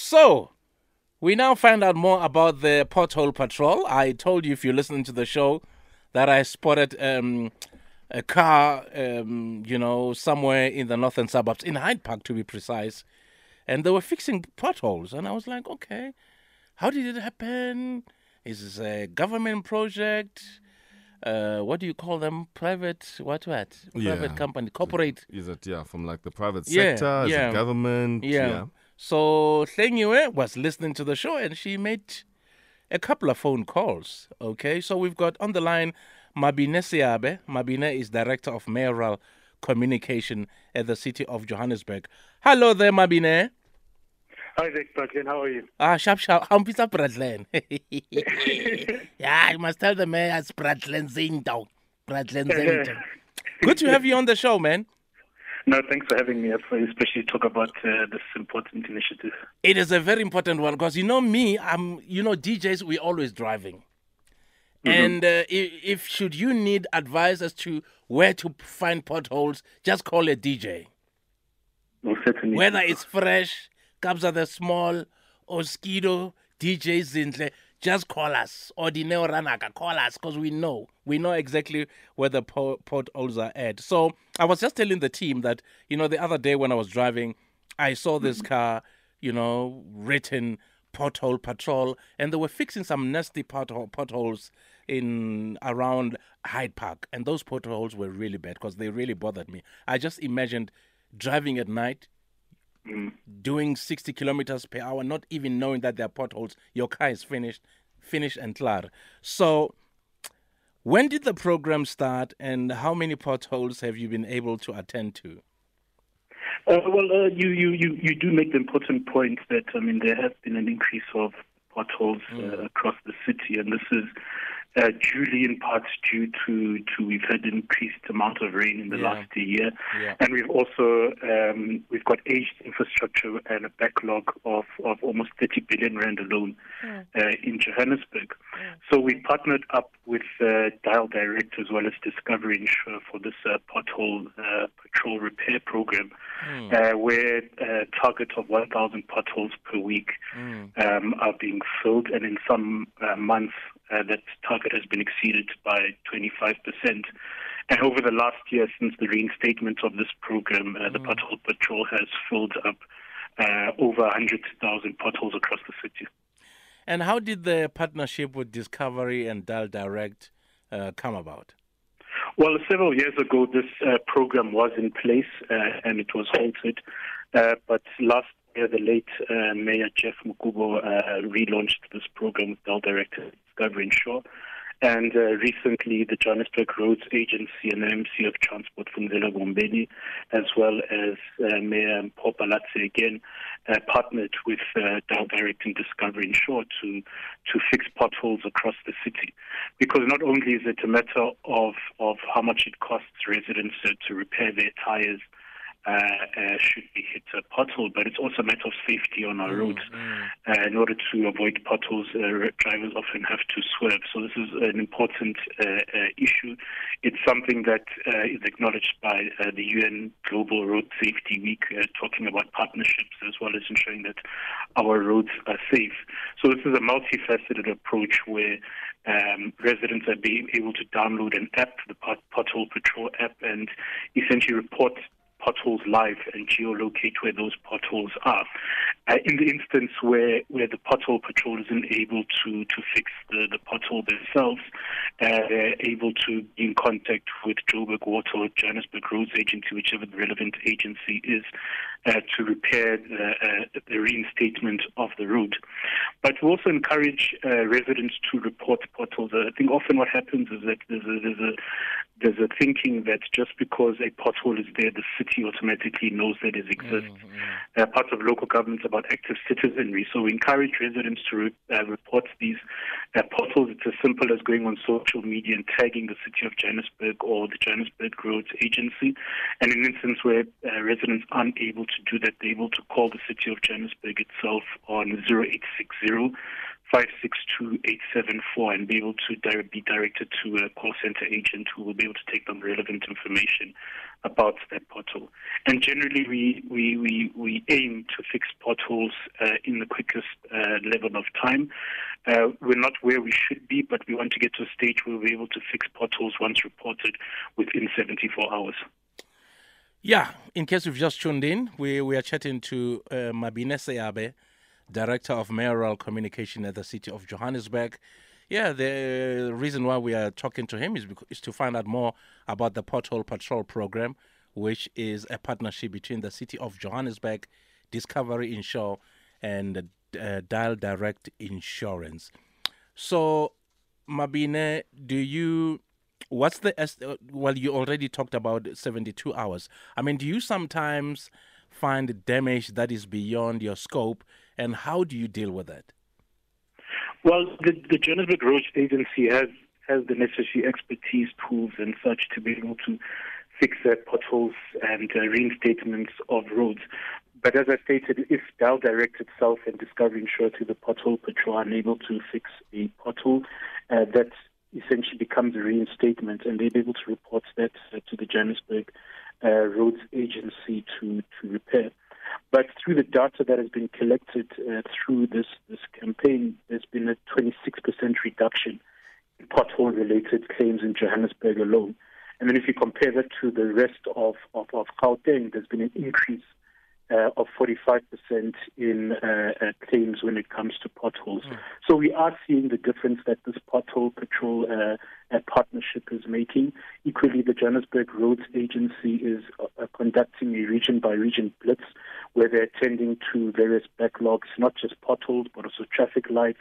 So, we now find out more about the pothole patrol. I told you if you're listening to the show that I spotted um, a car, um, you know, somewhere in the northern suburbs, in Hyde Park to be precise, and they were fixing potholes. And I was like, okay, how did it happen? Is this a government project? Uh, what do you call them? Private, what, what? Private Yeah. company, corporate. Is it yeah from like the private Yeah, sector? Is yeah. it government? Yeah. So Thengiwe was listening to the show and she made a couple of phone calls. Okay. So we've got on the line Mabine Seabe. Mabine is Director of Mayoral Communication at the City of Johannesburg. Hello there, Mabine. Hi there, Bradley. How are you? Ah, sharp, sharp. Hampisa Bradlen. yeah, I must tell the mayor it's Bradlen Zinto. Bradlen Zinto. Good to have you on the show, man. No, thanks for having me, especially to talk about uh, this important initiative. It is a very important one because you know me, I'm you know DJs we're always driving, and uh, if, if should you need advice as to where to find potholes, just call a DJ. Well, certainly. Whether it's fresh, Kabza De Small, or Skido, DJ Zintle, just call us. Or the Dineo Ranaka, call us because we know. We know exactly where the po- potholes are at. So I was just telling the team that, you know, the other day when I was driving, I saw this mm-hmm. car, you know, written pothole patrol, and they were fixing some nasty pothole, potholes in around Hyde Park. And those potholes were really bad because they really bothered me. I just imagined driving at night, doing 60 kilometers per hour, not even knowing that there are potholes. Your car is finished, finished and clear. So, when did the program start, and how many potholes have you been able to attend to? Uh, well, uh, you, you, you, you do make the important point that, I mean, there has been an increase of potholes uh, across the city, and this is uh, duly in part due to, to we've had increased amount of rain in the Yeah. last year, Yeah. and we've also um, we've got aged infrastructure and a backlog of, of almost 30 billion rand alone uh, in Johannesburg. So we partnered up with uh, Dial Direct as well as Discovery Insure for this uh, pothole uh, patrol repair program, uh, where a target of 1,000 potholes per week um, are being filled, and in some uh, months uh, that target has been exceeded by 25 percent. And over the last year, since the reinstatement of this program, uh, the pothole patrol has filled up uh, over 100,000 potholes across the city. And how did the partnership with Discovery and Dial Direct uh, come about? Well, several years ago, this uh, program was in place uh, and it was halted. Uh, but last year, the late uh, Mayor Jeff Mukubo uh, relaunched this program with Dell Director Discovery Insure. And uh, recently, the Johannesburg Roads Agency and the MC of Transport, Funzela Ngobeni, as well as uh, Mayor Mpho Phalatse again, uh, partnered with uh, Dial Direct and Discovery Insure to, to fix potholes across the city. Because not only is it a matter of, of how much it costs residents uh, to repair their tires uh, uh, should be hit a pothole, but it's also a matter of safety on our roads. Uh, in order to avoid potholes, uh, drivers often have to swerve. So this is an important uh, uh, issue. It's something that uh, is acknowledged by uh, the UN Global Road Safety Week, uh, talking about partnerships as well as ensuring that our roads are safe. So this is a multifaceted approach where um, residents are being able to download an app, the Pot- Pothole Patrol app, and essentially report potholes live and geolocate where those potholes are. Uh, in the instance where, where the pothole patrol isn't able to, to fix the, the pothole themselves, uh, they're able to be in contact with Joburg Water or Johannesburg Roads Agency, whichever the relevant agency is, uh, to repair the, uh, the reinstatement of the road. But we also encourage uh, residents to report potholes. I think often what happens is that there's a, there's a there's a thinking that just because a pothole is there, the city automatically knows that it exists. Uh, part of local government is about active citizenry. So we encourage residents to re- uh, report these uh, potholes. It's as simple as going on social media and tagging the city of Johannesburg or the Johannesburg Roads Agency. And in an instance where uh, residents aren't able to do that, they're able to call the city of Johannesburg itself on 0860 562874 and be able to be directed to a call center agent who will be able to take them relevant information about that pothole. And generally, we, we, we, we aim to fix potholes uh, in the quickest uh, level of time. Uh, we're not where we should be, but we want to get to a stage where we're able to fix potholes once reported within 74 hours. Yeah, in case you've just tuned in, we, we are chatting to uh, Mabine Director of Mayoral Communication at the City of Johannesburg. Yeah, the reason why we are talking to him is, because, is to find out more about the Pothole Patrol program, which is a partnership between the City of Johannesburg, Discovery Insure, and uh, Dial Direct Insurance. So, Mabine, do you what's the well you already talked about 72 hours i mean do you sometimes find damage that is beyond your scope and how do you deal with that? well the, the johannesburg roads agency has has the necessary expertise tools and such to be able to fix uh, potholes and uh, reinstatements of roads but as I stated, if Dial Direct itself and Discovery Insure to the pothole patrol are unable to fix a pothole, uh, that essentially becomes a reinstatement, and they're able to report that uh, to the Johannesburg uh, Roads Agency to, to repair. But through the data that has been collected uh, through this, this campaign, there's been a 26% reduction in pothole related claims in Johannesburg alone. And then if you compare that to the rest of, of, of Gauteng, there's been an increase uh, of 45% in uh, uh, claims when it comes to potholes. Mm. So we are seeing the difference that this pothole patrol uh, uh, partnership is making. Equally, the Johannesburg Roads Agency is uh, conducting a region by region blitz where they're attending to various backlogs, not just potholes, but also traffic lights,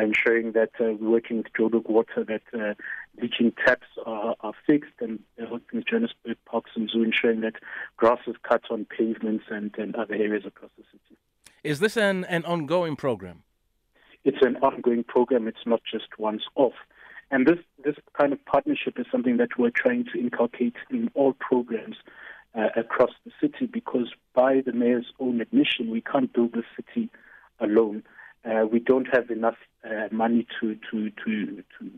ensuring that uh, we're working with Joburg Water that uh, leaching taps are, are fixed and uh, working with Johannesburg Parks and Zoo ensuring that grass is cut on pavements and, and other areas across the city. Is this an, an ongoing program? It's an ongoing program. It's not just once off. And this, this kind of partnership is something that we're trying to inculcate in all programs uh, across the city because by the mayor's own admission, we can't build the city alone. Uh, we don't have enough uh, money to, to, to, to,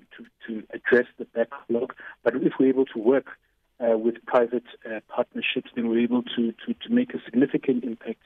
to, address the backlog. But if we're able to work uh, with private uh, partnerships, then we're able to, to, to make a significant impact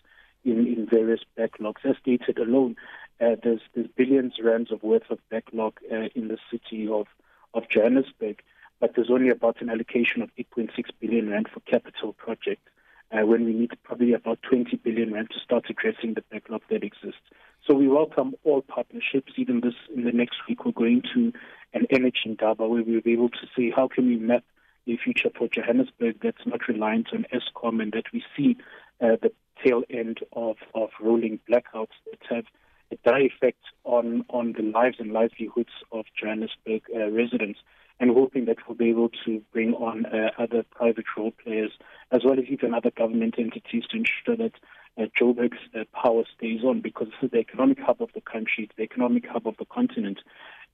in, in various backlogs. As stated alone, uh, there's, there's billions rands of worth of backlog uh, in the city of, of Johannesburg, but there's only about an allocation of 8.6 billion rand for capital projects. Uh, when we need probably about 20 billion rand to start addressing the backlog that exists. So we welcome all partnerships. Even this in the next week, we're going to an energy Indaba where we'll be able to say how can we map a future for Johannesburg that's not reliant on Eskom and that we see uh, the tail end of, of rolling blackouts that have a dire effect on, on the lives and livelihoods of Johannesburg uh, residents and hoping that we'll be able to bring on uh, other private role players as well as even other government entities to ensure that uh, Joburg's uh, power stays on because this is the economic hub of the country, it's the economic hub of the continent.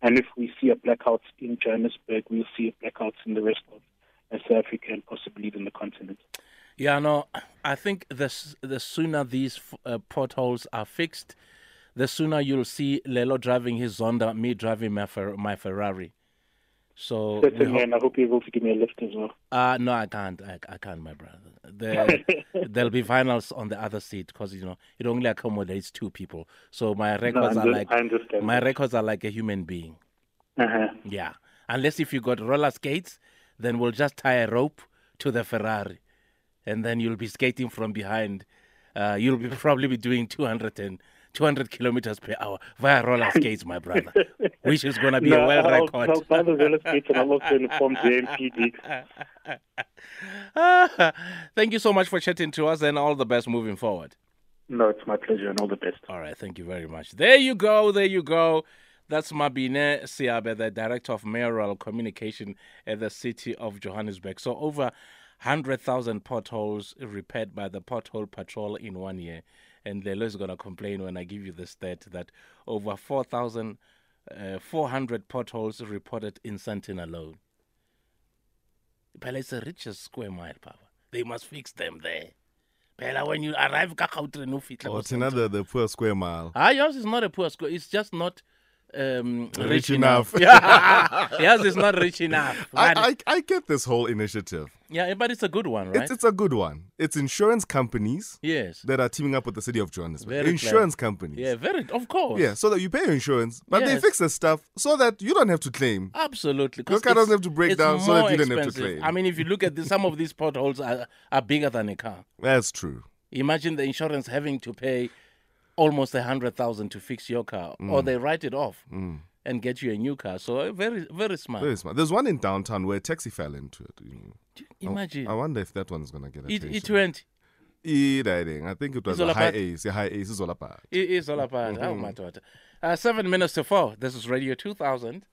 And if we see a blackout in Johannesburg, we'll see a blackout in the rest of uh, South Africa and possibly even the continent. Yeah, no, I think the, the sooner these uh, potholes are fixed, the sooner you'll see Lelo driving his Zonda, me driving my, Fer- my Ferrari. So Certainly, and I hope you're able to give me a lift as well. Uh no, I can't. I, I can't, my brother. There, there'll be finals on the other seat because you know it only accommodates two people. So my records no, are like I understand my records are like a human being. Uh-huh. Yeah, unless if you got roller skates, then we'll just tie a rope to the Ferrari, and then you'll be skating from behind. Uh, you'll be probably be doing 200 and 200 kilometers per hour via roller skates, my brother, which is going to be no, a world I'll, record. I'll buy the roller skates and I'll also inform the MPD. Thank you so much for chatting to us and all the best moving forward. No, it's my pleasure and all the best. All right, thank you very much. There you go, there you go. That's Mabine Seabe, the Director of Mayoral Communication at the City of Johannesburg. So over 100,000 potholes repaired by the Pothole Patrol in one year. And Lelo is going to complain when I give you the stat that over 4,400 uh, potholes reported in Sandton alone. Pela, it's the richest square mile, Papa. They must fix them there. Pela, when you arrive, ka Gauteng, no fit. Oh, it's another the poor square mile. Ah, yours is not a poor square. It's just not um, rich, Rich enough. enough. Yeah, yes, it's not rich enough. I, I, I get this whole initiative. yeah, but it's a good one, right? It's, it's a good one. It's insurance companies yes. that are teaming up with the city of Johannesburg. Very insurance companies. Yeah, very. Of course. Yeah, so that you pay your insurance, but they fix the stuff so that you don't have to claim. Absolutely. Your car doesn't have to break down so that you don't have to claim. I mean, if you look at this, some of these potholes are, are bigger than a car. That's true. Imagine the insurance having to pay almost a hundred thousand to fix your car, or Mm. they write it off and get you a new car. So uh, very, very smart. Very smart. There's one in downtown where a taxi fell into it. you know. Imagine I wonder if that one's gonna get it. attention. It went. It, I think. I think it was It's a high about- ace. Yeah, HiAce is all about. It is all about. Oh my daughter. Uh, seven minutes to four. This is Radio Two Thousand.